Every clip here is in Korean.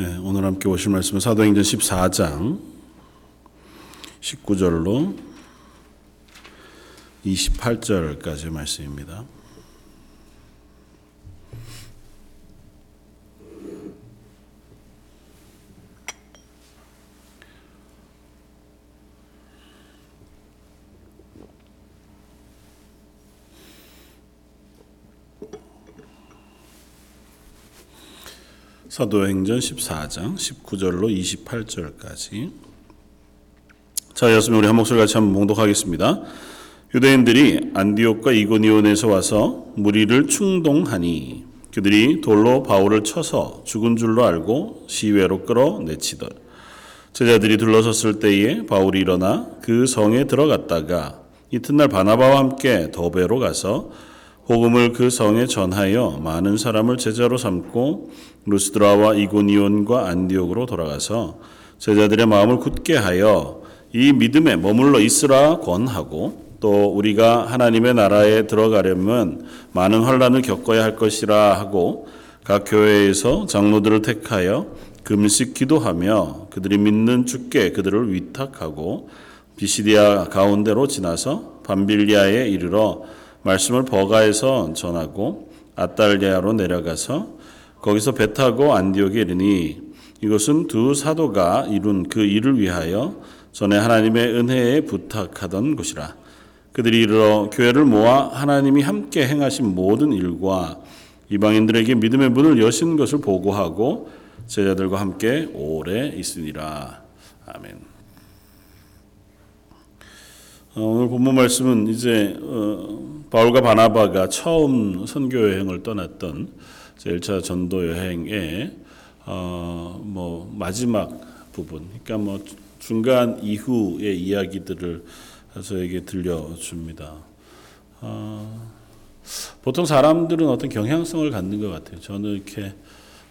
네, 오늘 함께 보실 말씀은 사도행전 14장 19절로 28절까지 말씀입니다. 사도행전 14장 19절로 28절까지. 자, 여러분 우리 한 목소리 같이 한번 봉독하겠습니다. 유대인들이 안디옥과 이고니온에서 와서 무리를 충동하니 그들이 돌로 바울을 쳐서 죽은 줄로 알고 시외로 끌어내치더 제자들이 둘러섰을 때에 바울이 일어나 그 성에 들어갔다가 이튿날 바나바와 함께 더베로 가서 복음을 그 성에 전하여 많은 사람을 제자로 삼고 루스드라와 이고니온과 안디옥으로 돌아가서 제자들의 마음을 굳게 하여 이 믿음에 머물러 있으라 권하고 또 우리가 하나님의 나라에 들어가려면 많은 환란을 겪어야 할 것이라 하고 각 교회에서 장로들을 택하여 금식 기도하며 그들이 믿는 주께 그들을 위탁하고 비시디아 가운데로 지나서 밤빌리아에 이르러 말씀을 버가에서 전하고 아달리아로 내려가서 거기서 배 타고 안디옥에 이르니 이것은 두 사도가 이룬 그 일을 위하여 전에 하나님의 은혜에 부탁하던 곳이라 그들이 이르러 교회를 모아 하나님이 함께 행하신 모든 일과 이방인들에게 믿음의 문을 여신 것을 보고하고 제자들과 함께 오래 있으니라 아멘. 어, 오늘 본문 말씀은 이제 어, 바울과 바나바가 처음 선교 여행을 떠났던 1차 전도 여행의 어, 뭐 마지막 부분, 그러니까 뭐 중간 이후의 이야기들을 저에게 들려줍니다. 어, 보통 사람들은 어떤 경향성을 갖는 것 같아요. 저는 이렇게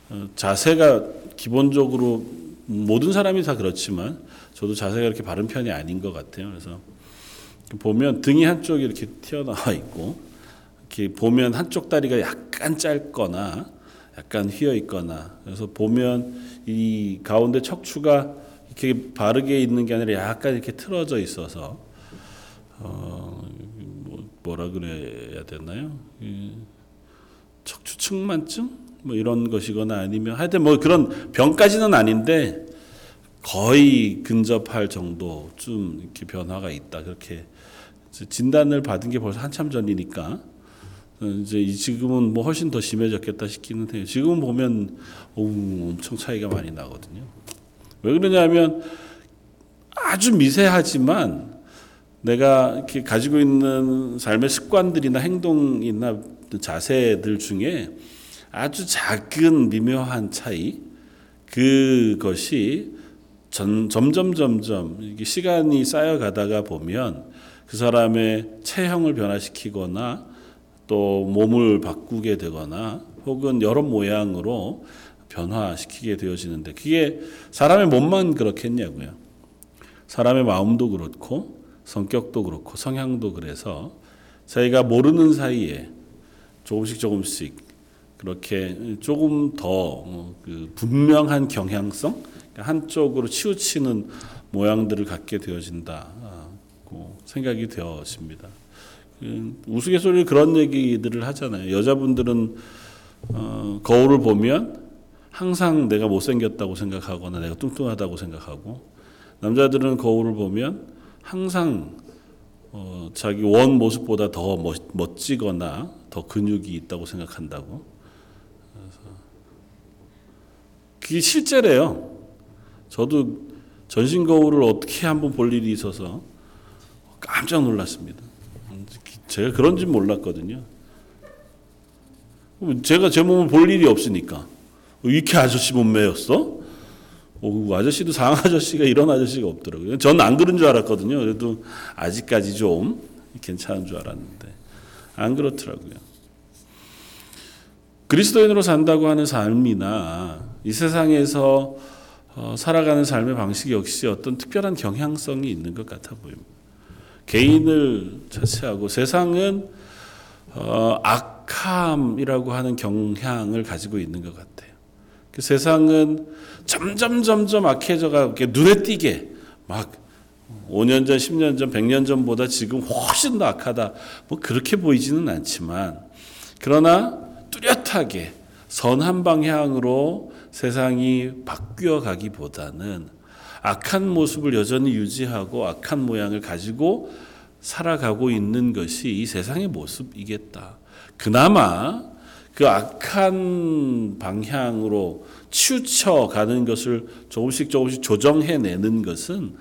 어, 자세가 기본적으로 모든 사람이 다 그렇지만 저도 자세가 이렇게 바른 편이 아닌 것 같아요. 그래서 보면 등이 한쪽이 이렇게 튀어나와 있고 이렇게 보면 한쪽 다리가 약간 짧거나 약간 휘어 있거나 그래서 보면 이 가운데 척추가 이렇게 바르게 있는 게 아니라 약간 이렇게 틀어져 있어서 어 뭐라 그래야 되나요? 척추 측만증 뭐 이런 것이거나 아니면 하여튼 뭐 그런 병까지는 아닌데 거의 근접할 정도쯤 이렇게 변화가 있다 그렇게 진단을 받은 게 벌써 한참 전이니까 어, 이제 지금은 뭐 훨씬 더 심해졌겠다 싶기는 해요. 지금 보면 오, 엄청 차이가 많이 나거든요. 왜 그러냐면 아주 미세하지만 내가 이렇게 가지고 있는 삶의 습관들이나 행동이나 자세들 중에 아주 작은 미묘한 차이 그것이 전, 점점 점점 시간이 쌓여가다가 보면 그 사람의 체형을 변화시키거나 또 몸을 바꾸게 되거나 혹은 여러 모양으로 변화시키게 되어지는데 그게 사람의 몸만 그렇겠냐고요. 사람의 마음도 그렇고 성격도 그렇고 성향도 그래서 저희가 모르는 사이에 조금씩 조금씩 그렇게 조금 더그 분명한 경향성 그러니까 한쪽으로 치우치는 모양들을 갖게 되어진다. 생각이 되었습니다. 그 우스갯소리로 그런 얘기들을 하잖아요. 여자분들은 어, 거울을 보면 항상 내가 못생겼다고 생각하거나 내가 뚱뚱하다고 생각하고 남자들은 거울을 보면 항상 어, 자기 원 모습보다 더 멋, 멋지거나 더 근육이 있다고 생각한다고. 그게 실제래요. 저도 전신 거울을 어떻게 한번 볼 일이 있어서 깜짝 놀랐습니다. 제가 그런지 몰랐거든요. 제가 제 몸을 볼 일이 없으니까 이렇게 아저씨 몸매였어? 오, 아저씨도 상 아저씨가 이런 아저씨가 없더라고요. 저는 안 그런 줄 알았거든요. 그래도 아직까지 좀 괜찮은 줄 알았는데 안 그렇더라고요. 그리스도인으로 산다고 하는 삶이나 이 세상에서 어, 살아가는 삶의 방식 역시 어떤 특별한 경향성이 있는 것 같아 보입니다. 개인을 자체하고 세상은 어, 악함이라고 하는 경향을 가지고 있는 것 같아요. 그 세상은 점점 점점 악해져가 눈에 띄게 막 5년 전, 10년 전, 100년 전보다 지금 훨씬 더 악하다. 뭐 그렇게 보이지는 않지만 그러나 뚜렷하게 선한 방향으로 세상이 바뀌어 가기보다는 악한 모습을 여전히 유지하고 악한 모양을 가지고 살아가고 있는 것이 이 세상의 모습이겠다. 그나마 그 악한 방향으로 치우쳐 가는 것을 조금씩 조금씩 조정해 내는 것은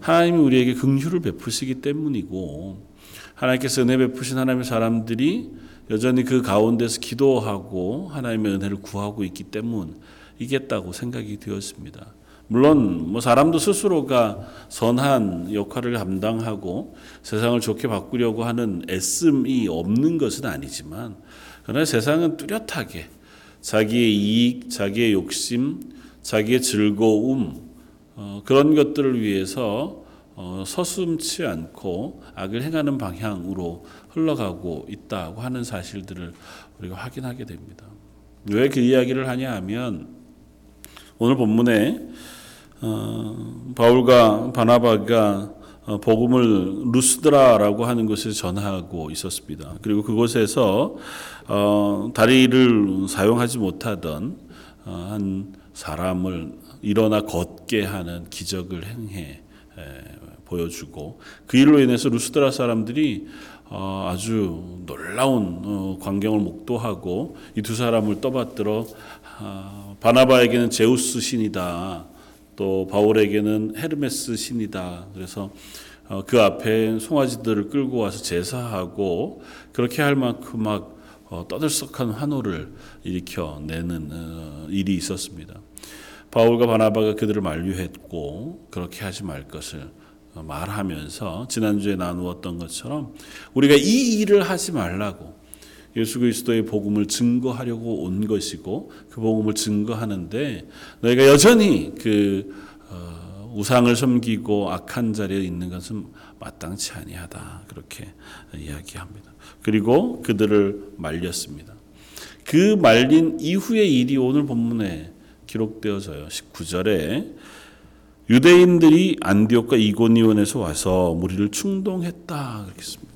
하나님이 우리에게 긍휼을 베푸시기 때문이고 하나님께서 은혜 베푸신 하나님의 사람들이 여전히 그 가운데서 기도하고 하나님의 은혜를 구하고 있기 때문이겠다고 생각이 되었습니다. 물론 뭐 사람도 스스로가 선한 역할을 감당하고 세상을 좋게 바꾸려고 하는 애씀이 없는 것은 아니지만 그러나 세상은 뚜렷하게 자기의 이익, 자기의 욕심, 자기의 즐거움 어, 그런 것들을 위해서 어, 서슴치 않고 악을 행하는 방향으로 흘러가고 있다고 하는 사실들을 우리가 확인하게 됩니다. 왜 그 이야기를 하냐 하면 오늘 본문에 어, 바울과 바나바가 어, 복음을 루스드라라고 하는 곳에 전하고 있었습니다. 그리고 그곳에서 어, 다리를 사용하지 못하던 어, 한 사람을 일어나 걷게 하는 기적을 행해 에, 보여주고 그 일로 인해서 루스드라 사람들이 어, 아주 놀라운 어, 광경을 목도하고 이 두 사람을 떠받들어 아, 바나바에게는 제우스 신이다. 또 바울에게는 헤르메스 신이다. 그래서 어, 그 앞에 송아지들을 끌고 와서 제사하고 그렇게 할 만큼 막 어, 떠들썩한 환호를 일으켜내는 어, 일이 있었습니다. 바울과 바나바가 그들을 만류했고 그렇게 하지 말 것을 말하면서 지난주에 나누었던 것처럼 우리가 이 일을 하지 말라고 예수 그리스도의 복음을 증거하려고 온 것이고 그 복음을 증거하는데 너희가 여전히 그 어, 우상을 섬기고 악한 자리에 있는 것은 마땅치 아니하다 그렇게 이야기합니다. 그리고 그들을 말렸습니다. 그 말린 이후의 일이 오늘 본문에 기록되어져요. 19절에 유대인들이 안디옥과 이고니온에서 와서 무리를 충동했다 그렇게 습니다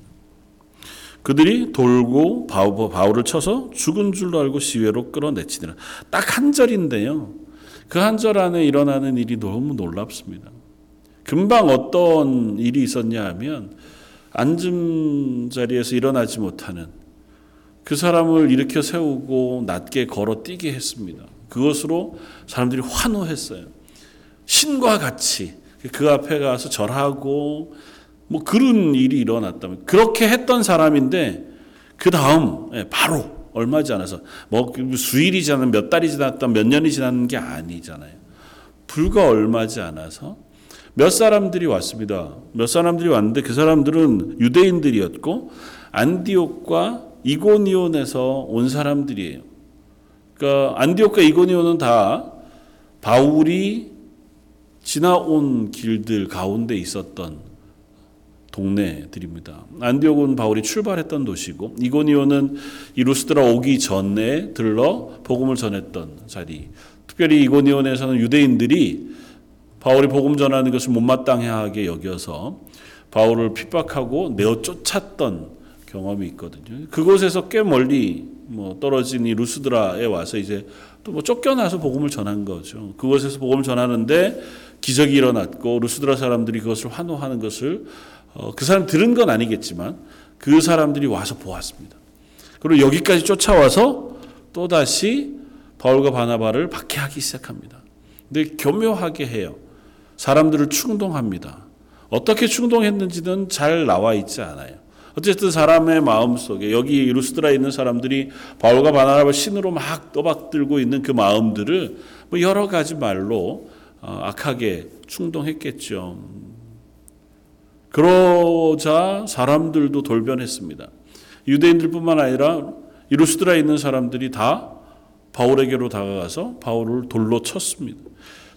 그들이 돌고 바울을 쳐서 죽은 줄로 알고 시외로 끌어내치더라. 딱 한 절인데요. 그 한 절 안에 일어나는 일이 너무 놀랍습니다. 금방 어떤 일이 있었냐 하면 앉은 자리에서 일어나지 못하는 그 사람을 일으켜 세우고 낮게 걸어 뛰게 했습니다. 그것으로 사람들이 환호했어요. 신과 같이 그 앞에 가서 절하고 뭐 그런 일이 일어났다면 그렇게 했던 사람인데 그 다음 예, 바로 얼마 지 않아서 뭐 수일이 지난 몇 달이 지났다 몇 년이 지난 게 아니잖아요. 불과 얼마 지 않아서 몇 사람들이 왔습니다. 몇 사람들이 왔는데 그 사람들은 유대인들이었고 안디옥과 이고니온에서 온 사람들이에요. 그러니까 안디옥과 이고니온은 다 바울이 지나온 길들 가운데 있었던 동네들입니다. 안디옥은 바울이 출발했던 도시고 이고니온은 이 루스드라 오기 전에 들러 복음을 전했던 자리. 특별히 이고니온에서는 유대인들이 바울이 복음 전하는 것을 못마땅하게 여겨서 바울을 핍박하고 내어 쫓았던 경험이 있거든요. 그곳에서 꽤 멀리 뭐 떨어진 이 루스드라에 와서 이제 또 뭐 쫓겨나서 복음을 전한 거죠. 그곳에서 복음을 전하는데 기적이 일어났고 루스드라 사람들이 그것을 환호하는 것을 어, 그 사람 들은 건 아니겠지만 그 사람들이 와서 보았습니다. 그리고 여기까지 쫓아와서 또 다시 바울과 바나바를 박해하기 시작합니다. 근데 교묘하게 해요. 사람들을 충동합니다. 어떻게 충동했는지는 잘 나와 있지 않아요. 어쨌든 사람의 마음 속에 여기 루스드라에 있는 사람들이 바울과 바나바를 신으로 막 떠박들고 있는 그 마음들을 뭐 여러 가지 말로 어, 악하게 충동했겠죠. 그러자 사람들도 돌변했습니다. 유대인들뿐만 아니라 이루스드라에 있는 사람들이 다 바울에게로 다가가서 바울을 돌로 쳤습니다.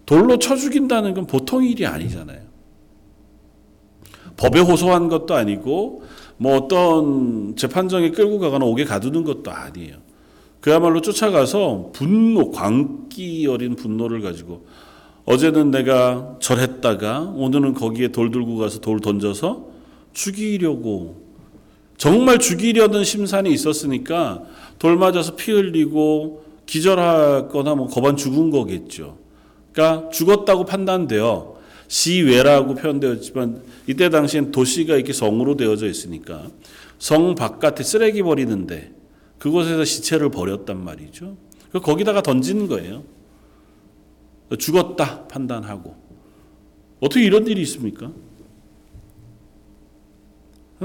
돌로 쳐 죽인다는 건 보통 일이 아니잖아요. 법에 호소한 것도 아니고 뭐 어떤 재판정에 끌고 가거나 옥에 가두는 것도 아니에요. 그야말로 쫓아가서 분노, 광기 어린 분노를 가지고 어제는 내가 절했다가 오늘은 거기에 돌 들고 가서 돌 던져서 죽이려고 정말 죽이려던 심산이 있었으니까 돌 맞아서 피 흘리고 기절하거나 뭐 거반 죽은 거겠죠. 그러니까 죽었다고 판단되어 시외라고 표현되었지만 이때 당시엔 도시가 이렇게 성으로 되어져 있으니까 성 바깥에 쓰레기 버리는데 그곳에서 시체를 버렸단 말이죠. 거기다가 던지는 거예요. 죽었다 판단하고 어떻게 이런 일이 있습니까?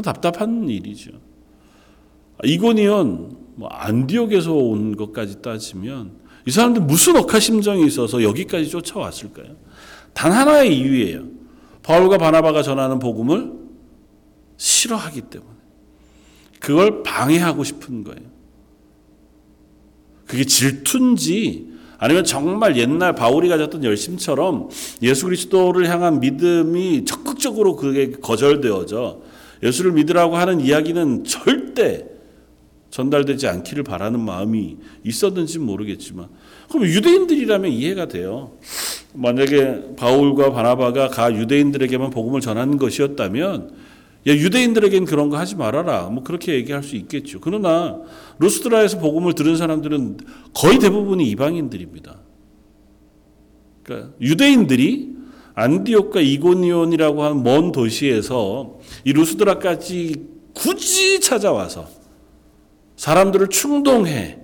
답답한 일이죠. 이고니온 뭐 안디옥에서 온 것까지 따지면 이 사람들 무슨 억하 심정이 있어서 여기까지 쫓아왔을까요? 단 하나의 이유예요. 바울과 바나바가 전하는 복음을 싫어하기 때문에 그걸 방해하고 싶은 거예요. 그게 질투인지 아니면 정말 옛날 바울이 가졌던 열심처럼 예수 그리스도를 향한 믿음이 적극적으로 그게 거절되어져 예수를 믿으라고 하는 이야기는 절대 전달되지 않기를 바라는 마음이 있었는지 모르겠지만 그럼 유대인들이라면 이해가 돼요. 만약에 바울과 바나바가 가 유대인들에게만 복음을 전하는 것이었다면 야, 유대인들에겐 그런 거 하지 말아라. 뭐 그렇게 얘기할 수 있겠죠. 그러나 루스드라에서 복음을 들은 사람들은 거의 대부분이 이방인들입니다. 그러니까 유대인들이 안디옥과 이고니온이라고 하는 먼 도시에서 이 루스드라까지 굳이 찾아와서 사람들을 충동해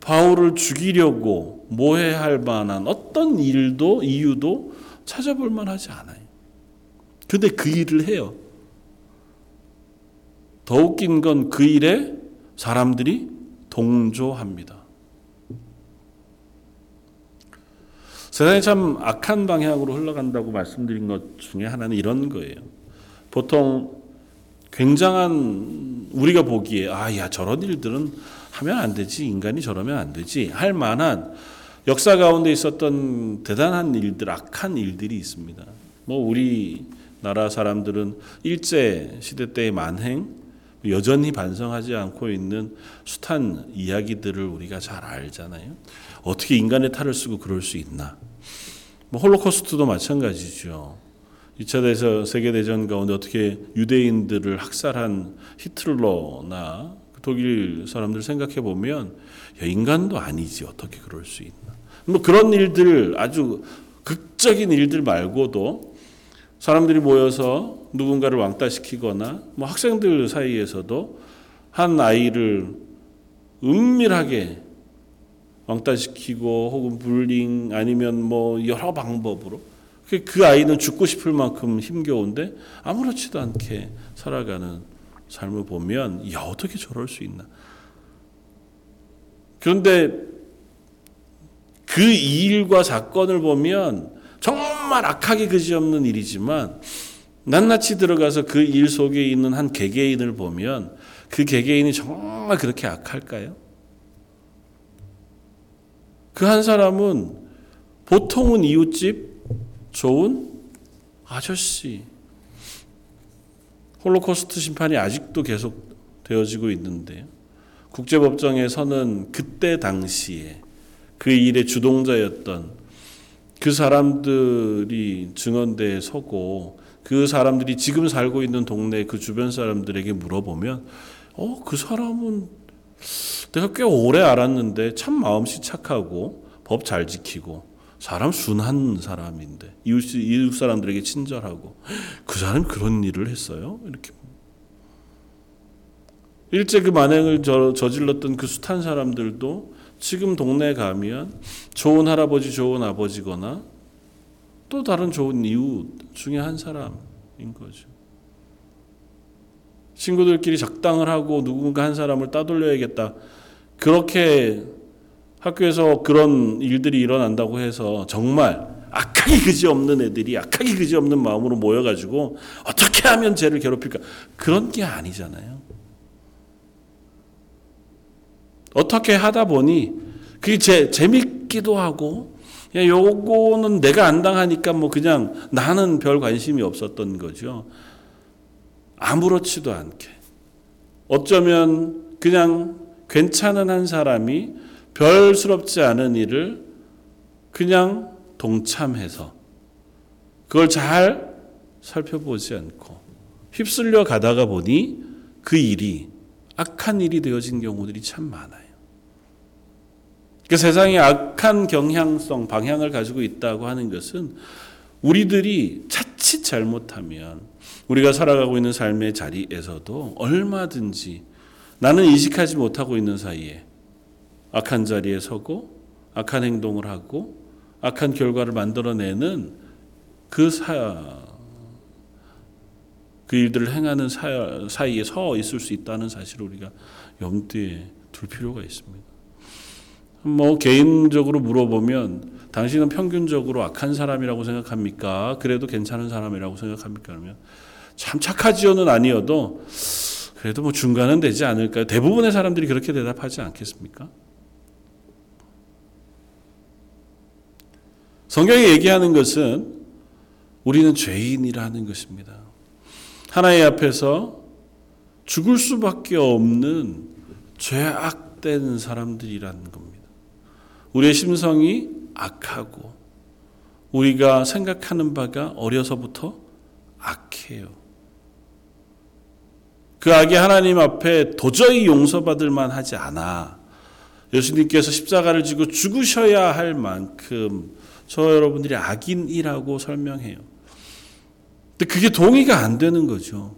바울을 죽이려고 모해할 만한 어떤 일도 이유도 찾아볼 만하지 않아요. 근데 그 일을 해요. 더 웃긴 건 그 일에 사람들이 동조합니다. 세상이 참 악한 방향으로 흘러간다고 말씀드린 것 중에 하나는 이런 거예요. 보통 굉장한 우리가 보기에 아 야 저런 일들은 하면 안 되지 인간이 저러면 안 되지 할 만한 역사 가운데 있었던 대단한 일들 악한 일들이 있습니다. 뭐 우리 나라 사람들은 일제 시대 때의 만행 여전히 반성하지 않고 있는 숱한 이야기들을 우리가 잘 알잖아요. 어떻게 인간의 탈을 쓰고 그럴 수 있나? 뭐 홀로코스트도 마찬가지죠. 2차 세계 대전 가운데 어떻게 유대인들을 학살한 히틀러나 독일 사람들 생각해 보면 야, 인간도 아니지 어떻게 그럴 수 있나. 뭐 그런 일들 아주 극적인 일들 말고도 사람들이 모여서 누군가를 왕따시키거나 뭐 학생들 사이에서도 한 아이를 은밀하게 왕따시키고 혹은 불링 아니면 뭐 여러 방법으로 그 아이는 죽고 싶을 만큼 힘겨운데 아무렇지도 않게 살아가는 삶을 보면 야 어떻게 저럴 수 있나? 그런데 그 일과 사건을 보면 정말 악하게 그지없는 일이지만 낱낱이 들어가서 그 일 속에 있는 한 개개인을 보면 그 개개인이 정말 그렇게 악할까요? 그 한 사람은 보통은 이웃집 좋은 아저씨. 홀로코스트 심판이 아직도 계속 되어지고 있는데 국제법정에서는 그때 당시에 그 일의 주동자였던 그 사람들이 증언대에 서고 그 사람들이 지금 살고 있는 동네 그 주변 사람들에게 물어보면 어, 그 사람은 내가 꽤 오래 알았는데 참 마음씨 착하고 법 잘 지키고 사람 순한 사람인데 이웃, 이웃 사람들에게 친절하고 그 사람이 그런 일을 했어요? 이렇게 일제 그 만행을 저, 저질렀던 그 숱한 사람들도 지금 동네에 가면 좋은 할아버지, 좋은 아버지거나 또 다른 좋은 이웃 중에 한 사람인 거죠. 친구들끼리 작당을 하고 누군가 한 사람을 따돌려야겠다. 그렇게 학교에서 그런 일들이 일어난다고 해서 정말 악하기 그지 없는 애들이 악하기 그지 없는 마음으로 모여가지고 어떻게 하면 쟤를 괴롭힐까? 그런 게 아니잖아요. 어떻게 하다 보니 그게 재, 재밌기도 하고 야, 요거는 내가 안 당하니까 뭐 그냥 나는 별 관심이 없었던 거죠. 아무렇지도 않게. 어쩌면 그냥 괜찮은 한 사람이 별스럽지 않은 일을 그냥 동참해서 그걸 잘 살펴보지 않고 휩쓸려 가다가 보니 그 일이 악한 일이 되어진 경우들이 참 많아요. 그 세상에 악한 경향성, 방향을 가지고 있다고 하는 것은 우리들이 자칫 잘못하면 우리가 살아가고 있는 삶의 자리에서도 얼마든지 나는 인식하지 못하고 있는 사이에 악한 자리에 서고 악한 행동을 하고 악한 결과를 만들어내는 그 사, 그 일들을 행하는 사, 사이에 서 있을 수 있다는 사실을 우리가 염두에 둘 필요가 있습니다. 뭐 개인적으로 물어보면 당신은 평균적으로 악한 사람이라고 생각합니까? 그래도 괜찮은 사람이라고 생각합니까? 그러면 참 착하지요는 아니어도 그래도 뭐 중간은 되지 않을까요? 대부분의 사람들이 그렇게 대답하지 않겠습니까? 성경이 얘기하는 것은 우리는 죄인이라는 것입니다. 하나님 앞에서 죽을 수밖에 없는 죄악된 사람들이라는 겁니다. 우리의 심성이 악하고 우리가 생각하는 바가 어려서부터 악해요. 그 악이 하나님 앞에 도저히 용서받을 만하지 않아. 예수님께서 십자가를 지고 죽으셔야 할 만큼 저 여러분들이 악인이라고 설명해요. 근데 그게 동의가 안 되는 거죠.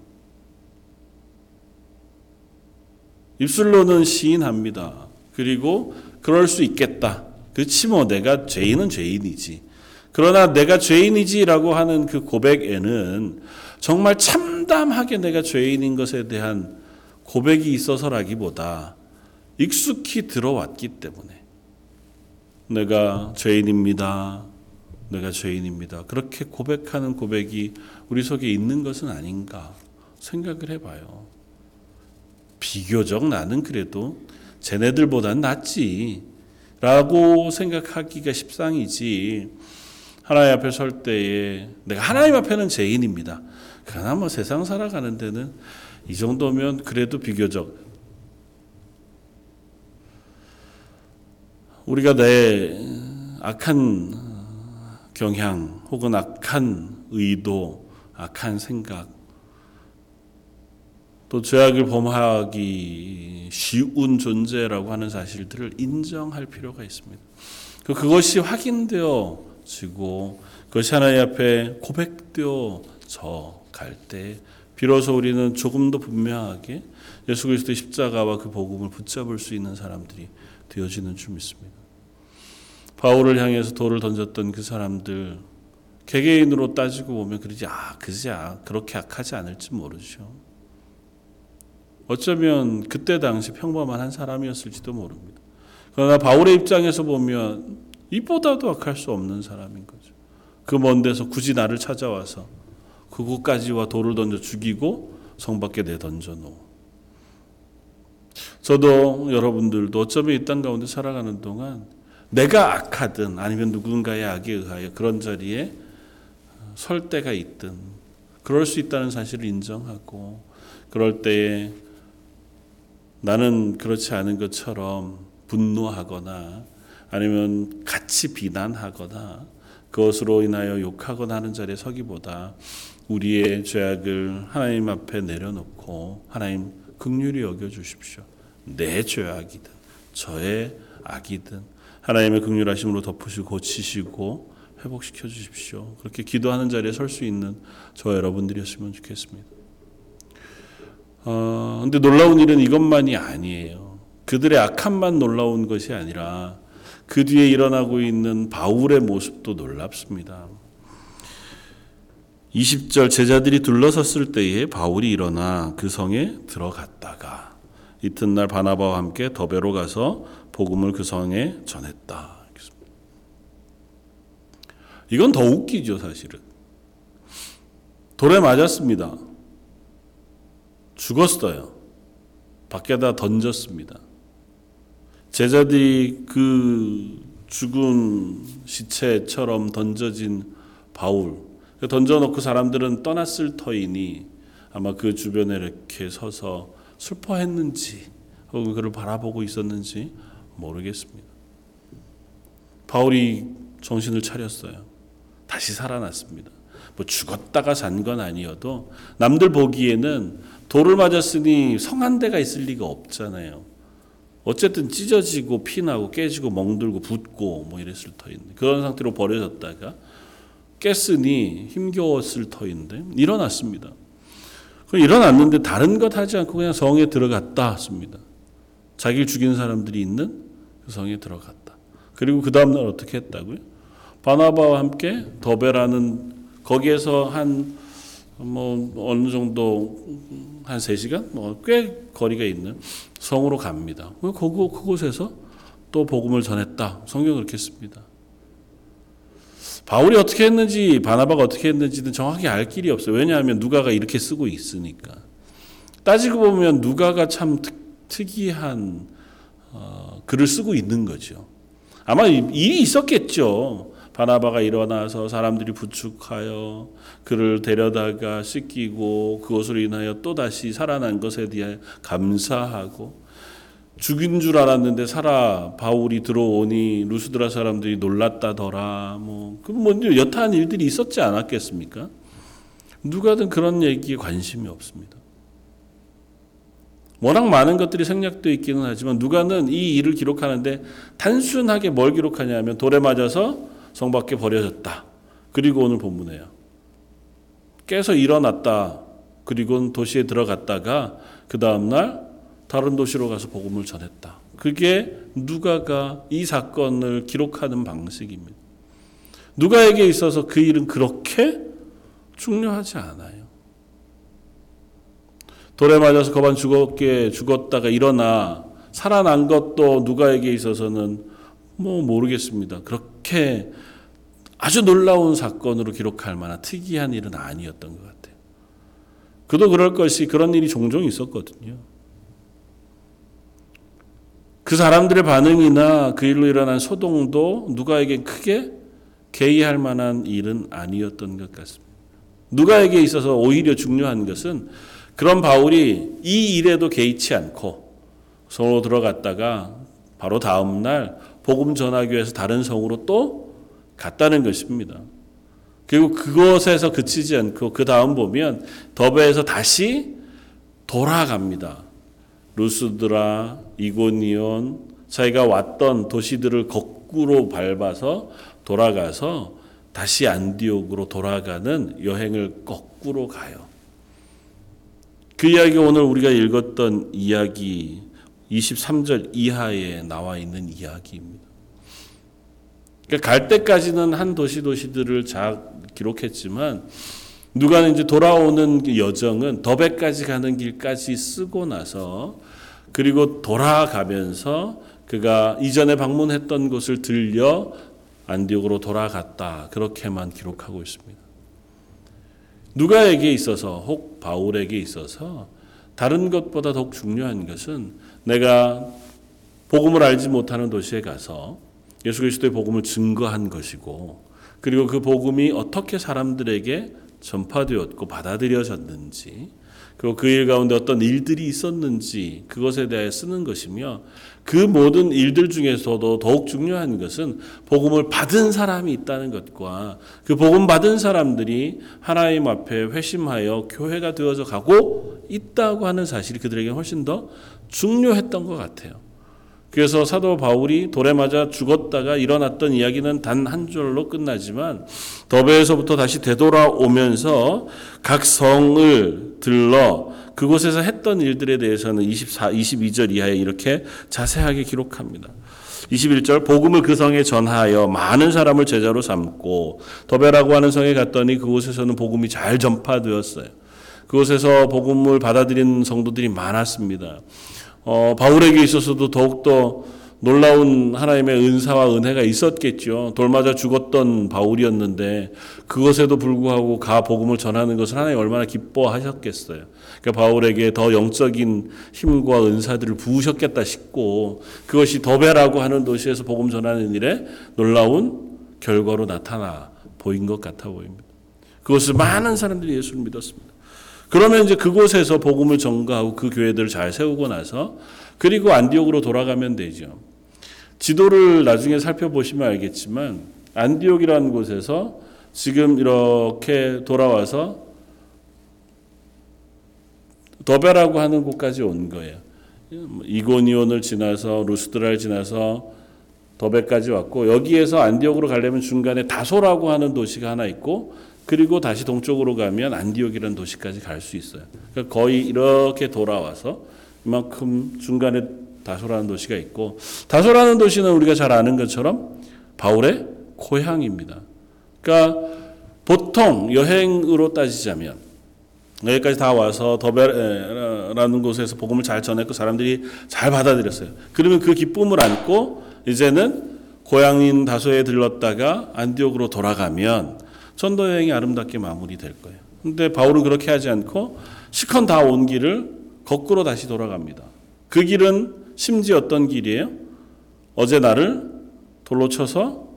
입술로는 시인합니다. 그리고 그럴 수 있겠다. 그렇지 뭐 내가 죄인은 죄인이지. 그러나 내가 죄인이지라고 하는 그 고백에는 정말 참담하게 내가 죄인인 것에 대한 고백이 있어서라기보다 익숙히 들어왔기 때문에 내가 죄인입니다. 내가 죄인입니다. 그렇게 고백하는 고백이 우리 속에 있는 것은 아닌가 생각을 해봐요. 비교적 나는 그래도 쟤네들보단 낫지. 라고 생각하기가 십상이지. 하나님 앞에 설 때에 내가 하나님 앞에는 죄인입니다. 그러나 뭐 세상 살아가는 데는 이 정도면 그래도 비교적 우리가 내 악한 경향 혹은 악한 의도, 악한 생각, 또 죄악을 범하기 쉬운 존재라고 하는 사실들을 인정할 필요가 있습니다. 그 그것이 확인되어지고 그것이 하나님 앞에 고백되어져 갈 때 비로소 우리는 조금 더 분명하게 예수 그리스도의 십자가와 그 복음을 붙잡을 수 있는 사람들이 되어지는 줄 믿습니다. 바울을 향해서 돌을 던졌던 그 사람들 개개인으로 따지고 보면 그러지 아 그지 아 그렇게 악하지 않을지 모르죠. 어쩌면 그때 당시 평범한 한 사람이었을지도 모릅니다. 그러나 바울의 입장에서 보면 이보다도 악할 수 없는 사람인 거죠. 그 먼 데서 굳이 나를 찾아와서 그곳까지와 돌을 던져 죽이고 성 밖에 내던져 놓고 저도 여러분들도 어쩌면 이 땅 가운데 살아가는 동안 내가 악하든 아니면 누군가의 악에 의하여 그런 자리에 설 때가 있든 그럴 수 있다는 사실을 인정하고 그럴 때에 나는 그렇지 않은 것처럼 분노하거나 아니면 같이 비난하거나 그것으로 인하여 욕하거나 하는 자리에 서기보다 우리의 죄악을 하나님 앞에 내려놓고 하나님 극률이 여겨 주십시오. 내 죄악이든 저의 악이든 하나님의 극률하심으로 덮으시고 고치시고 회복시켜 주십시오. 그렇게 기도하는 자리에 설 수 있는 저 여러분들이었으면 좋겠습니다. 어, 근데 놀라운 일은 이것만이 아니에요. 그들의 악함만 놀라운 것이 아니라 그 뒤에 일어나고 있는 바울의 모습도 놀랍습니다. 20절 제자들이 둘러섰을 때에 바울이 일어나 그 성에 들어갔다가 이튿날 바나바와 함께 더베로 가서 복음을 그 성에 전했다. 이건 더 웃기죠, 사실은. 돌에 맞았습니다. 죽었어요. 밖에다 던졌습니다. 제자들이 그 죽은 시체처럼 던져진 바울, 던져놓고 사람들은 떠났을 터이니 아마 그 주변에 이렇게 서서 슬퍼했는지 혹은 그를 바라보고 있었는지 모르겠습니다. 바울이 정신을 차렸어요. 다시 살아났습니다. 뭐 죽었다가 산 건 아니어도 남들 보기에는 돌을 맞았으니 성한 데가 있을 리가 없잖아요. 어쨌든 찢어지고 피나고 깨지고 멍들고 붓고 뭐 이랬을 터인데 그런 상태로 버려졌다가 깼으니 힘겨웠을 터인데 일어났습니다. 그 일어났는데 다른 것 하지 않고 그냥 성에 들어갔다 했습니다. 자기를 죽인 사람들이 있는 그 성에 들어갔다. 그리고 그 다음 날 어떻게 했다고요? 바나바와 함께 더베라는 거기에서 한 뭐 어느 정도 한 3시간 뭐 꽤 거리가 있는 성으로 갑니다. 그곳 그곳에서 또 복음을 전했다. 성경 그렇게 씁니다. 바울이 어떻게 했는지 바나바가 어떻게 했는지는 정확히 알 길이 없어요. 왜냐하면 누가가 이렇게 쓰고 있으니까. 따지고 보면 누가가 참 특, 특이한 어, 글을 쓰고 있는 거죠. 아마 일이 있었겠죠. 바나바가 일어나서 사람들이 부축하여 그를 데려다가 씻기고 그것으로 인하여 또 다시 살아난 것에 대해 감사하고 죽인 줄 알았는데 살아 바울이 들어오니 루스드라 사람들이 놀랐다더라 뭐 그 뭐 여타한 일들이 있었지 않았겠습니까? 누가든 그런 얘기에 관심이 없습니다. 워낙 많은 것들이 생략되어 있기는 하지만 누가는 이 일을 기록하는데 단순하게 뭘 기록하냐면 돌에 맞아서 성 밖에 버려졌다. 그리고 오늘 본문에요. 깨서 일어났다. 그리고 도시에 들어갔다가 그 다음날 다른 도시로 가서 복음을 전했다. 그게 누가가 이 사건을 기록하는 방식입니다. 누가에게 있어서 그 일은 그렇게 중요하지 않아요. 돌에 맞아서 거반 죽었게 죽었다가 일어나 살아난 것도 누가에게 있어서는 뭐 모르겠습니다. 그렇게 아주 놀라운 사건으로 기록할 만한 특이한 일은 아니었던 것 같아요. 그도 그럴 것이 그런 일이 종종 있었거든요. 그 사람들의 반응이나 그 일로 일어난 소동도 누가에게 크게 개의할 만한 일은 아니었던 것 같습니다. 누가에게 있어서 오히려 중요한 것은 그런 바울이 이 일에도 개의치 않고 성으로 들어갔다가 바로 다음 날 복음 전하기 위해서 다른 성으로 또 갔다는 것입니다. 그리고 그것에서 그치지 않고 그 다음 보면 더베에서 다시 돌아갑니다. 루스드라, 이고니온, 자기가 왔던 도시들을 거꾸로 밟아서 돌아가서 다시 안디옥으로 돌아가는 여행을 거꾸로 가요. 그 이야기가 오늘 우리가 읽었던 이야기 23절 이하에 나와 있는 이야기입니다. 그러니까 갈 때까지는 한 도시 도시들을 잘 기록했지만 누가는 이제 돌아오는 그 여정은 더베까지 가는 길까지 쓰고 나서 그리고 돌아가면서 그가 이전에 방문했던 곳을 들려 안디옥으로 돌아갔다 그렇게만 기록하고 있습니다. 누가에게 있어서 혹 바울에게 있어서 다른 것보다 더욱 중요한 것은 내가 복음을 알지 못하는 도시에 가서 예수 그리스도의 복음을 증거한 것이고 그리고 그 복음이 어떻게 사람들에게 전파되었고 받아들여졌는지 그리고 그 일 가운데 어떤 일들이 있었는지 그것에 대해 쓰는 것이며 그 모든 일들 중에서도 더욱 중요한 것은 복음을 받은 사람이 있다는 것과 그 복음 받은 사람들이 하나님 앞에 회심하여 교회가 되어서 가고 있다고 하는 사실이 그들에게 훨씬 더 중요했던 것 같아요. 그래서 사도 바울이 돌에 맞아 죽었다가 일어났던 이야기는 단 한 줄로 끝나지만 더베에서부터 다시 되돌아오면서 각 성을 들러 그곳에서 했던 일들에 대해서는 24, 22절 이하에 이렇게 자세하게 기록합니다. 21절 복음을 그 성에 전하여 많은 사람을 제자로 삼고 더베라고 하는 성에 갔더니 그곳에서는 복음이 잘 전파되었어요. 그곳에서 복음을 받아들인 성도들이 많았습니다. 어, 바울에게 있어서도 더욱더 놀라운 하나님의 은사와 은혜가 있었겠죠. 돌맞아 죽었던 바울이었는데 그것에도 불구하고 가 복음을 전하는 것을 하나님 얼마나 기뻐하셨겠어요. 그러니까 바울에게 더 영적인 힘과 은사들을 부으셨겠다 싶고 그것이 더베라고 하는 도시에서 복음 전하는 일에 놀라운 결과로 나타나 보인 것 같아 보입니다. 그것을 많은 사람들이 예수를 믿었습니다. 그러면 이제 그곳에서 복음을 전가하고 그 교회들을 잘 세우고 나서 그리고 안디옥으로 돌아가면 되죠. 지도를 나중에 살펴보시면 알겠지만 안디옥이라는 곳에서 지금 이렇게 돌아와서 더베라고 하는 곳까지 온 거예요. 이고니온을 지나서 루스드라를 지나서 더베까지 왔고 여기에서 안디옥으로 가려면 중간에 다소라고 하는 도시가 하나 있고 그리고 다시 동쪽으로 가면 안디옥이라는 도시까지 갈 수 있어요. 그러니까 거의 이렇게 돌아와서 이만큼 중간에 다소라는 도시가 있고 다소라는 도시는 우리가 잘 아는 것처럼 바울의 고향입니다. 그러니까 보통 여행으로 따지자면 여기까지 다 와서 더베라는 곳에서 복음을 잘 전했고 사람들이 잘 받아들였어요. 그러면 그 기쁨을 안고 이제는 고향인 다소에 들렀다가 안디옥으로 돌아가면 전도 여행이 아름답게 마무리될 거예요. 근데 바울은 그렇게 하지 않고 시컨 다 온 길을 거꾸로 다시 돌아갑니다. 그 길은 심지어 어떤 길이에요? 어제 나를 돌로 쳐서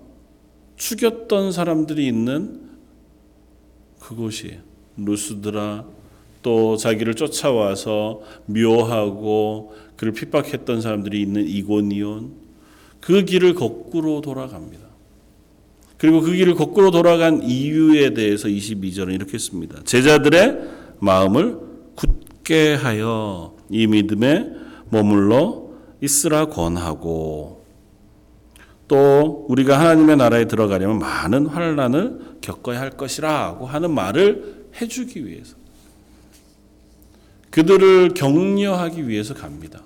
죽였던 사람들이 있는 그곳이에요. 루스드라 또 자기를 쫓아와서 묘하고 그를 핍박했던 사람들이 있는 이고니온 그 길을 거꾸로 돌아갑니다. 그리고 그 길을 거꾸로 돌아간 이유에 대해서 22절은 이렇게 씁니다. 제자들의 마음을 굳게 하여 이 믿음에 머물러 있으라 권하고 또 우리가 하나님의 나라에 들어가려면 많은 환란을 겪어야 할 것이라고 하는 말을 해주기 위해서 그들을 격려하기 위해서 갑니다.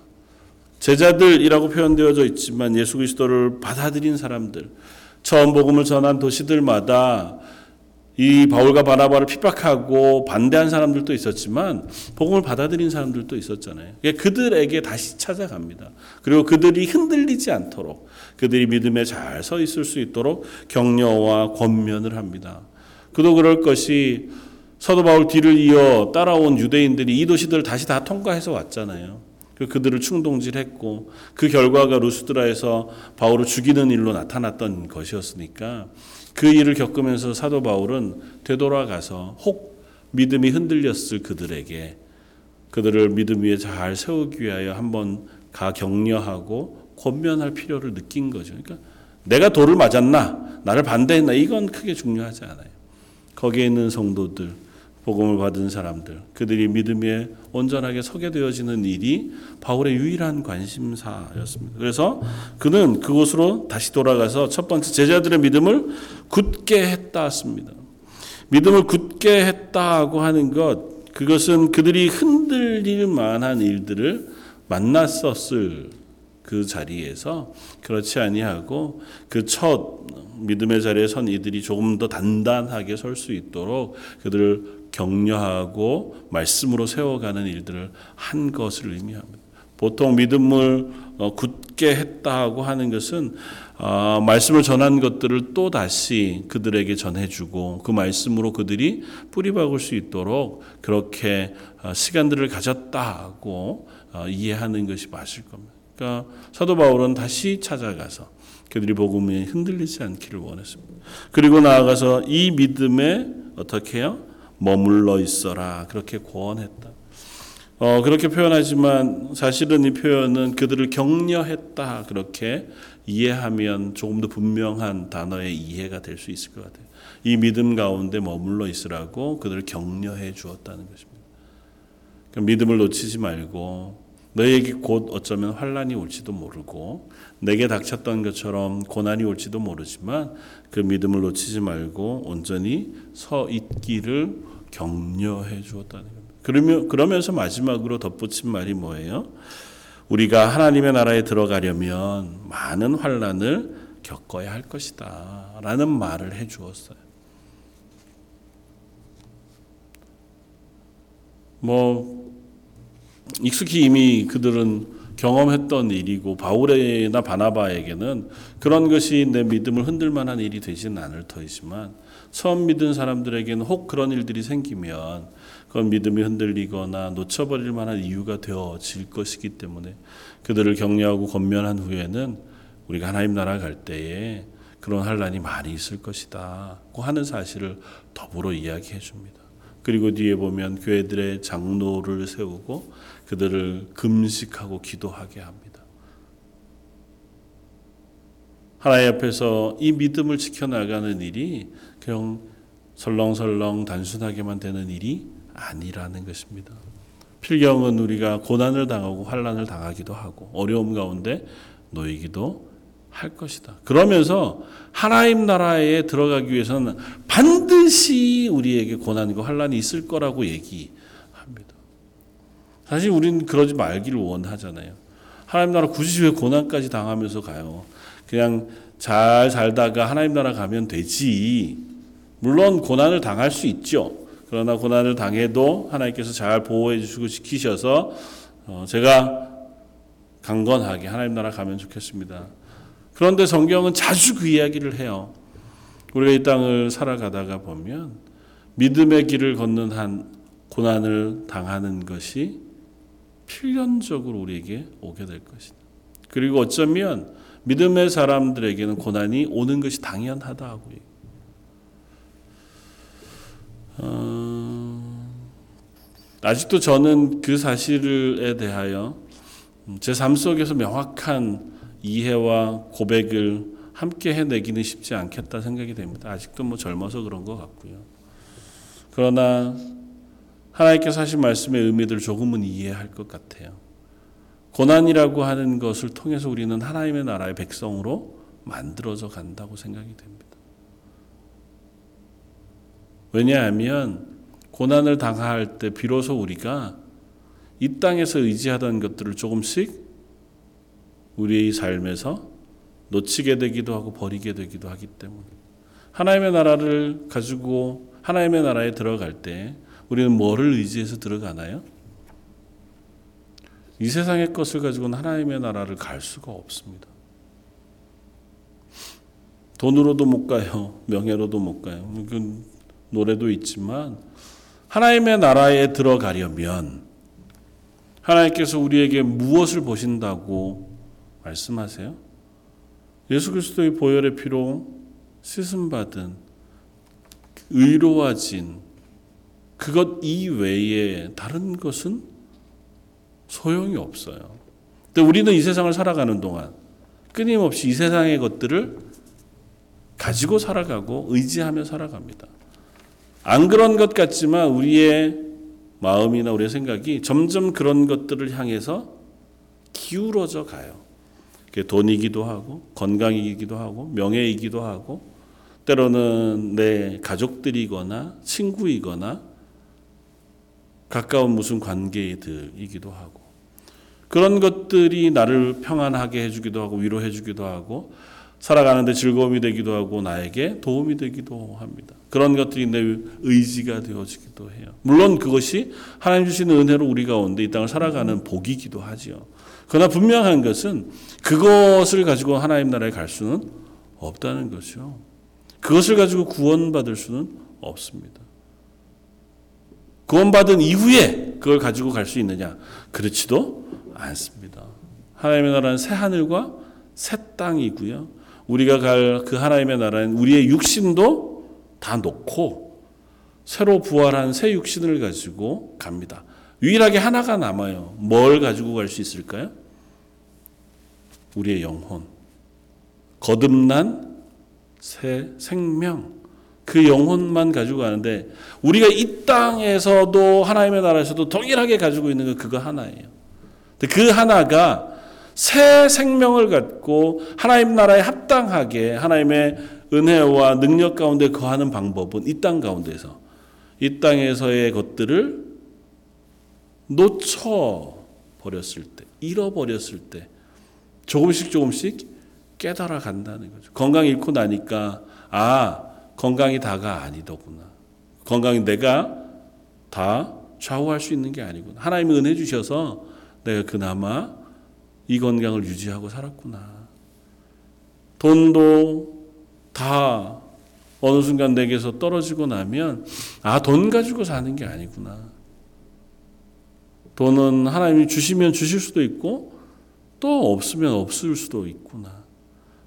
제자들이라고 표현되어져 있지만 예수 그리스도를 받아들인 사람들, 처음 복음을 전한 도시들마다 이 바울과 바나바를 핍박하고 반대한 사람들도 있었지만 복음을 받아들인 사람들도 있었잖아요. 그들에게 다시 찾아갑니다. 그리고 그들이 흔들리지 않도록 그들이 믿음에 잘 서 있을 수 있도록 격려와 권면을 합니다. 그도 그럴 것이 사도 바울 뒤를 이어 따라온 유대인들이 이 도시들을 다시 다 통과해서 왔잖아요. 그들을 충동질했고 그 결과가 루스드라에서 바울을 죽이는 일로 나타났던 것이었으니까 그 일을 겪으면서 사도 바울은 되돌아가서 혹 믿음이 흔들렸을 그들에게 그들을 믿음 위에 잘 세우기 위하여 한번 가 격려하고 권면할 필요를 느낀 거죠. 그러니까 내가 돌을 맞았나 나를 반대했나 이건 크게 중요하지 않아요. 거기에 있는 성도들 복음을 받은 사람들 그들이 믿음 위에 온전하게 서게 되어지는 일이 바울의 유일한 관심사였습니다. 그래서 그는 그곳으로 다시 돌아가서 첫 번째 제자들의 믿음을 굳게 했다 습니다. 믿음을 굳게 했다고 하는 것 그것은 그들이 흔들릴 만한 일들을 만났었을 그 자리에서 그렇지 아니하고 그 첫 믿음의 자리에 선 이들이 조금 더 단단하게 설 수 있도록 그들을 격려하고 말씀으로 세워가는 일들을 한 것을 의미합니다. 보통 믿음을 어, 굳게 했다고 하는 것은 어, 말씀을 전한 것들을 또 다시 그들에게 전해주고 그 말씀으로 그들이 뿌리박을 수 있도록 그렇게 어, 시간들을 가졌다고 이해하는 것이 맞을 겁니다. 그러니까 사도 바울은 다시 찾아가서 그들이 복음에 흔들리지 않기를 원했습니다. 그리고 나아가서 이 믿음에 어떻게 해요? 머물러 있어라. 그렇게 권했다. 어, 그렇게 표현하지만 사실은 이 표현은 그들을 격려했다. 그렇게 이해하면 조금 더 분명한 단어의 이해가 될 수 있을 것 같아요. 이 믿음 가운데 머물러 있으라고 그들을 격려해 주었다는 것입니다. 그러니까 믿음을 놓치지 말고 너에게 곧 어쩌면 환란이 올지도 모르고 내게 닥쳤던 것처럼 고난이 올지도 모르지만 그 믿음을 놓치지 말고 온전히 서 있기를 격려해 주었다는 겁니다. 그러면 그러면서 마지막으로 덧붙인 말이 뭐예요? 우리가 하나님의 나라에 들어가려면 많은 환란을 겪어야 할 것이다라는 말을 해 주었어요. 뭐 익숙히 이미 그들은 경험했던 일이고 바울이나 바나바에게는 그런 것이 내 믿음을 흔들 만한 일이 되지는 않을 터이지만 처음 믿은 사람들에게는 혹 그런 일들이 생기면 그건 믿음이 흔들리거나 놓쳐버릴 만한 이유가 되어질 것이기 때문에 그들을 격려하고 권면한 후에는 우리가 하나님 나라 갈 때에 그런 환란이 많이 있을 것이다고 하는 사실을 더불어 이야기해 줍니다. 그리고 뒤에 보면 교회들의 장로를 세우고 그들을 금식하고 기도하게 합니다. 하나님 앞에서 이 믿음을 지켜나가는 일이 그냥 설렁설렁 단순하게만 되는 일이 아니라는 것입니다. 필경은 우리가 고난을 당하고 환란을 당하기도 하고 어려움 가운데 놓이기도 할 것이다. 그러면서 하나님 나라에 들어가기 위해서는 반드시 우리에게 고난과 환란이 있을 거라고 얘기합니다. 사실 우리는 그러지 말기를 원하잖아요. 하나님 나라 굳이 왜 고난까지 당하면서 가요? 그냥 잘 살다가 하나님 나라 가면 되지. 물론 고난을 당할 수 있죠. 그러나 고난을 당해도 하나님께서 잘 보호해 주시고 지키셔서 어, 제가 강건하게 하나님 나라 가면 좋겠습니다. 그런데 성경은 자주 그 이야기를 해요. 우리가 이 땅을 살아가다가 보면 믿음의 길을 걷는 한 고난을 당하는 것이 필연적으로 우리에게 오게 될 것이다. 그리고 어쩌면 믿음의 사람들에게는 고난이 오는 것이 당연하다고. 어, 아직도 저는 그 사실에 대하여 제 삶 속에서 명확한 이해와 고백을 함께 해내기는 쉽지 않겠다 생각이 됩니다. 아직도 뭐 젊어서 그런 것 같고요. 그러나 하나님께서 하신 말씀의 의미를 조금은 이해할 것 같아요. 고난이라고 하는 것을 통해서 우리는 하나님의 나라의 백성으로 만들어져 간다고 생각이 됩니다. 왜냐하면 고난을 당할 때 비로소 우리가 이 땅에서 의지하던 것들을 조금씩 우리의 삶에서 놓치게 되기도 하고 버리게 되기도 하기 때문에 하나님의 나라를 가지고 하나님의 나라에 들어갈 때 우리는 뭐를 의지해서 들어가나요? 이 세상의 것을 가지고는 하나님의 나라를 갈 수가 없습니다. 돈으로도 못 가요. 명예로도 못 가요. 그 노래도 있지만 하나님의 나라에 들어가려면 하나님께서 우리에게 무엇을 보신다고 말씀하세요? 예수 그리스도의 보혈의 피로 씻음 받은 의로워진 그것 이외에 다른 것은 소용이 없어요. 근데 우리는 이 세상을 살아가는 동안 끊임없이 이 세상의 것들을 가지고 살아가고 의지하며 살아갑니다. 안 그런 것 같지만 우리의 마음이나 우리의 생각이 점점 그런 것들을 향해서 기울어져 가요. 그게 돈이기도 하고 건강이기도 하고 명예이기도 하고 때로는 내 가족들이거나 친구이거나 가까운 무슨 관계들이기도 하고 그런 것들이 나를 평안하게 해주기도 하고 위로해주기도 하고 살아가는데 즐거움이 되기도 하고 나에게 도움이 되기도 합니다. 그런 것들이 내 의지가 되어지기도 해요. 물론 그것이 하나님 주시는 은혜로 우리 가운데 이 땅을 살아가는 복이기도 하지요. 그러나 분명한 것은 그것을 가지고 하나님 나라에 갈 수는 없다는 거죠. 그것을 가지고 구원받을 수는 없습니다. 구원받은 이후에 그걸 가지고 갈 수 있느냐? 그렇지도 않습니다. 하나님의 나라는 새 하늘과 새 땅이고요. 우리가 갈 그 하나님의 나라는 우리의 육신도 다 놓고 새로 부활한 새 육신을 가지고 갑니다. 유일하게 하나가 남아요. 뭘 가지고 갈 수 있을까요? 우리의 영혼. 거듭난 새 생명. 그 영혼만 가지고 가는데 우리가 이 땅에서도 하나님의 나라에서도 동일하게 가지고 있는 건 그거 하나예요. 그 하나가 새 생명을 갖고 하나님 나라에 합당하게 하나님의 은혜와 능력 가운데 거하는 방법은 이 땅 가운데서 이 땅에서의 것들을 놓쳐 버렸을 때, 잃어버렸을 때 조금씩 조금씩 깨달아 간다는 거죠. 건강 잃고 나니까 아 건강이 다가 아니더구나. 건강이 내가 다 좌우할 수 있는 게 아니구나. 하나님이 은혜 주셔서 내가 그나마 이 건강을 유지하고 살았구나. 돈도 다 어느 순간 내게서 떨어지고 나면 아, 돈 가지고 사는 게 아니구나. 돈은 하나님이 주시면 주실 수도 있고 또 없으면 없을 수도 있구나.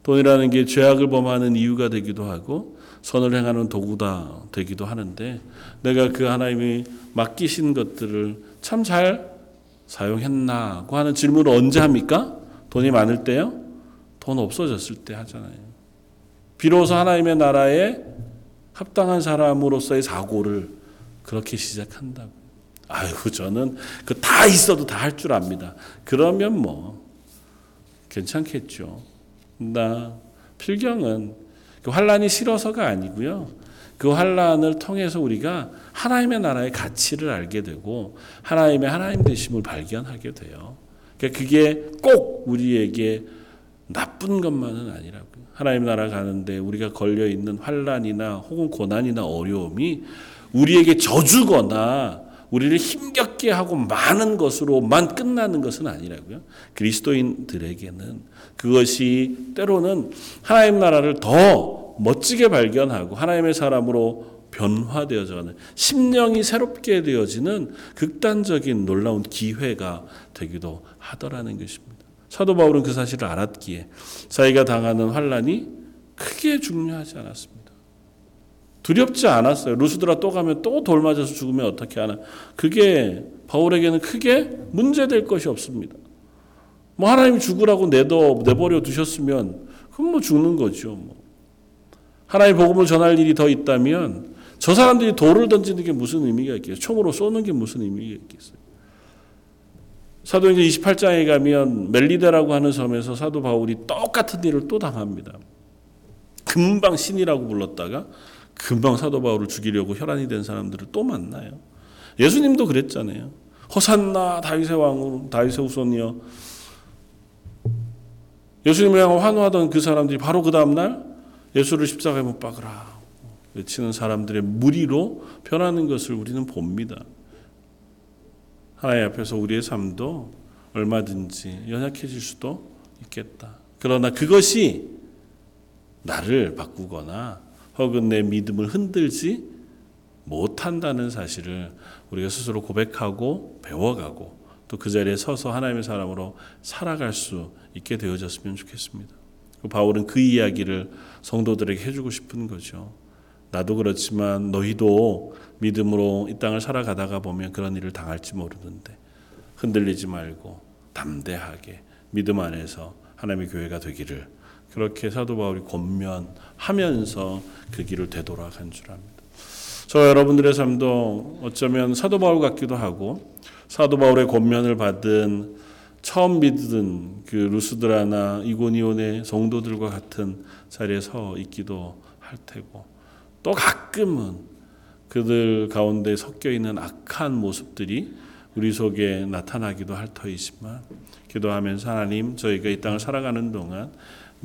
돈이라는 게 죄악을 범하는 이유가 되기도 하고 선을 행하는 도구다 되기도 하는데 내가 그 하나님이 맡기신 것들을 참 잘 사용했나고 하는 질문을 언제 합니까? 돈이 많을 때요? 돈 없어졌을 때 하잖아요. 비로소 하나님의 나라에 합당한 사람으로서의 사고를 그렇게 시작한다고. 아유, 저는 그 다 있어도 다 할 줄 압니다. 그러면 뭐 괜찮겠죠. 나 필경은 그 환란이 싫어서가 아니고요. 그 환란을 통해서 우리가 하나님의 나라의 가치를 알게 되고 하나님의 하나님 되심을 발견하게 돼요. 그러니까 그게 꼭 우리에게 나쁜 것만은 아니라고요. 하나님 나라 가는데 우리가 걸려 있는 환란이나 혹은 고난이나 어려움이 우리에게 저주거나 우리를 힘겹게 하고 많은 것으로만 끝나는 것은 아니라고요. 그리스도인들에게는 그것이 때로는 하나님 나라를 더 멋지게 발견하고 하나님의 사람으로 변화되어져가는 심령이 새롭게 되어지는 극단적인 놀라운 기회가 되기도 하더라는 것입니다. 사도 바울은 그 사실을 알았기에 자기가 당하는 환란이 크게 중요하지 않았습니다. 두렵지 않았어요. 루스드라 또 가면 또 돌 맞아서 죽으면 어떻게 하나. 그게 바울에게는 크게 문제될 것이 없습니다. 뭐 하나님이 죽으라고 내도 내버려 두셨으면 그건 뭐 죽는 거죠. 뭐. 하나님 복음을 전할 일이 더 있다면 저 사람들이 돌을 던지는 게 무슨 의미가 있겠어요? 총으로 쏘는 게 무슨 의미가 있겠어요? 사도행전 28장에 가면 멜리데라고 하는 섬에서 사도 바울이 똑같은 일을 또 당합니다. 금방 신이라고 불렀다가 금방 사도 바울을 죽이려고 혈안이 된 사람들을 또 만나요. 예수님도 그랬잖아요. 호산나 다윗의 왕으로 다윗의 후손이여. 예수님을 향하고 환호하던 그 사람들이 바로 그 다음 날 예수를 십자가에 못 박으라 외치는 사람들의 무리로 변하는 것을 우리는 봅니다. 하나님 앞에서 우리의 삶도 얼마든지 연약해질 수도 있겠다. 그러나 그것이 나를 바꾸거나 혹은 내 믿음을 흔들지 못한다는 사실을 우리가 스스로 고백하고 배워가고 또 그 자리에 서서 하나님의 사람으로 살아갈 수 있게 되어졌으면 좋겠습니다. 바울은 그 이야기를 성도들에게 해주고 싶은 거죠. 나도 그렇지만 너희도 믿음으로 이 땅을 살아가다가 보면 그런 일을 당할지 모르는데 흔들리지 말고 담대하게 믿음 안에서 하나님의 교회가 되기를 그렇게 사도 바울이 권면하면서 그 길을 되돌아간 줄 압니다. 저 여러분들의 삶도 어쩌면 사도 바울 같기도 하고 사도 바울의 권면을 받은 처음 믿은 그 루스드라나 이고니온의 성도들과 같은 자리에 서 있기도 할 테고 또 가끔은 그들 가운데 섞여 있는 악한 모습들이 우리 속에 나타나기도 할 터이지만 기도하면서 하나님 저희가 이 땅을 살아가는 동안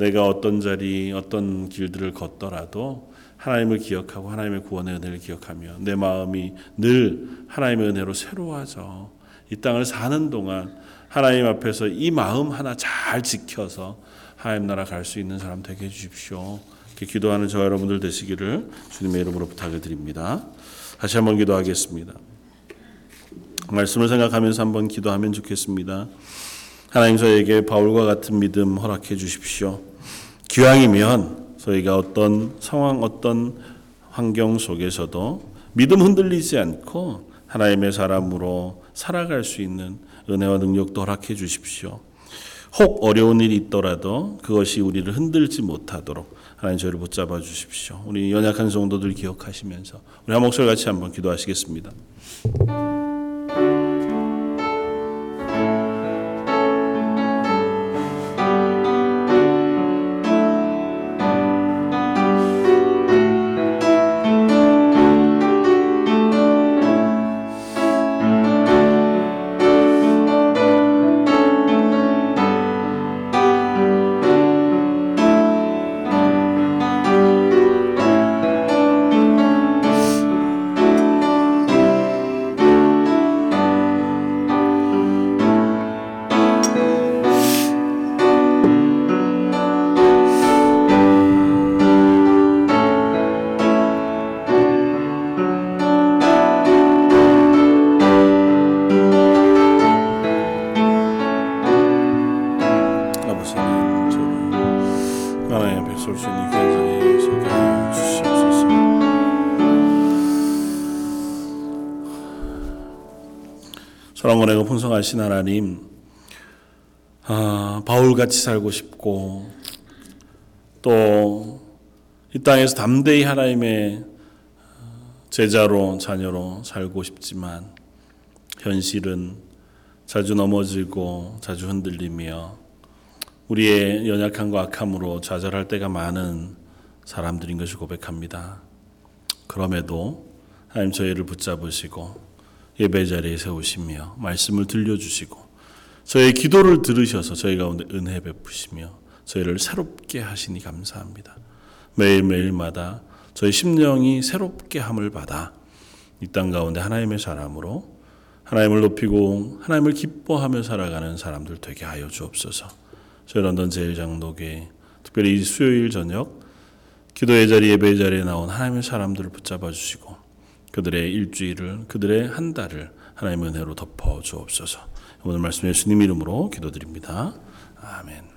내가 어떤 자리 어떤 길들을 걷더라도 하나님을 기억하고 하나님의 구원의 은혜를 기억하며 내 마음이 늘 하나님의 은혜로 새로워져 이 땅을 사는 동안 하나님 앞에서 이 마음 하나 잘 지켜서 하나님 나라 갈 수 있는 사람 되게 해주십시오. 기도하는 저 여러분들 되시기를 주님의 이름으로 부탁을 드립니다. 다시 한번 기도하겠습니다. 말씀을 생각하면서 한번 기도하면 좋겠습니다. 하나님 저에게 바울과 같은 믿음 허락해 주십시오. 기왕이면 저희가 어떤 상황, 어떤 환경 속에서도 믿음 흔들리지 않고 하나님의 사람으로 살아갈 수 있는 은혜와 능력도 허락해 주십시오. 혹 어려운 일이 있더라도 그것이 우리를 흔들지 못하도록 하나님 저희를 붙잡아 주십시오. 우리 연약한 성도들 기억하시면서 우리 한 목소리 같이 한번 기도하시겠습니다. 하나님 저를 하나님 앞에 설 수 있는 귀한 자리에 서게 주시옵소서. 사랑과 내가 풍성하신 하나님 아, 바울같이 살고 싶고 또 이 땅에서 담대히 하나님의 제자로 자녀로 살고 싶지만 현실은 자주 넘어지고 자주 흔들리며 우리의 연약함과 악함으로 좌절할 때가 많은 사람들인 것을 고백합니다. 그럼에도 하나님 저희를 붙잡으시고 예배 자리에 세우시며 말씀을 들려주시고 저희의 기도를 들으셔서 저희 가운데 은혜 베푸시며 저희를 새롭게 하시니 감사합니다. 매일매일마다 저희 심령이 새롭게 함을 받아 이 땅 가운데 하나님의 사람으로 하나님을 높이고 하나님을 기뻐하며 살아가는 사람들 되게 하여 주옵소서. 저희 런던 제일장독에 특별히 이 수요일 저녁 기도의 자리 예배의 자리에 나온 하나님의 사람들을 붙잡아 주시고 그들의 일주일을 그들의 한 달을 하나님의 은혜로 덮어 주옵소서. 오늘 말씀 예수님 이름으로 기도드립니다. 아멘.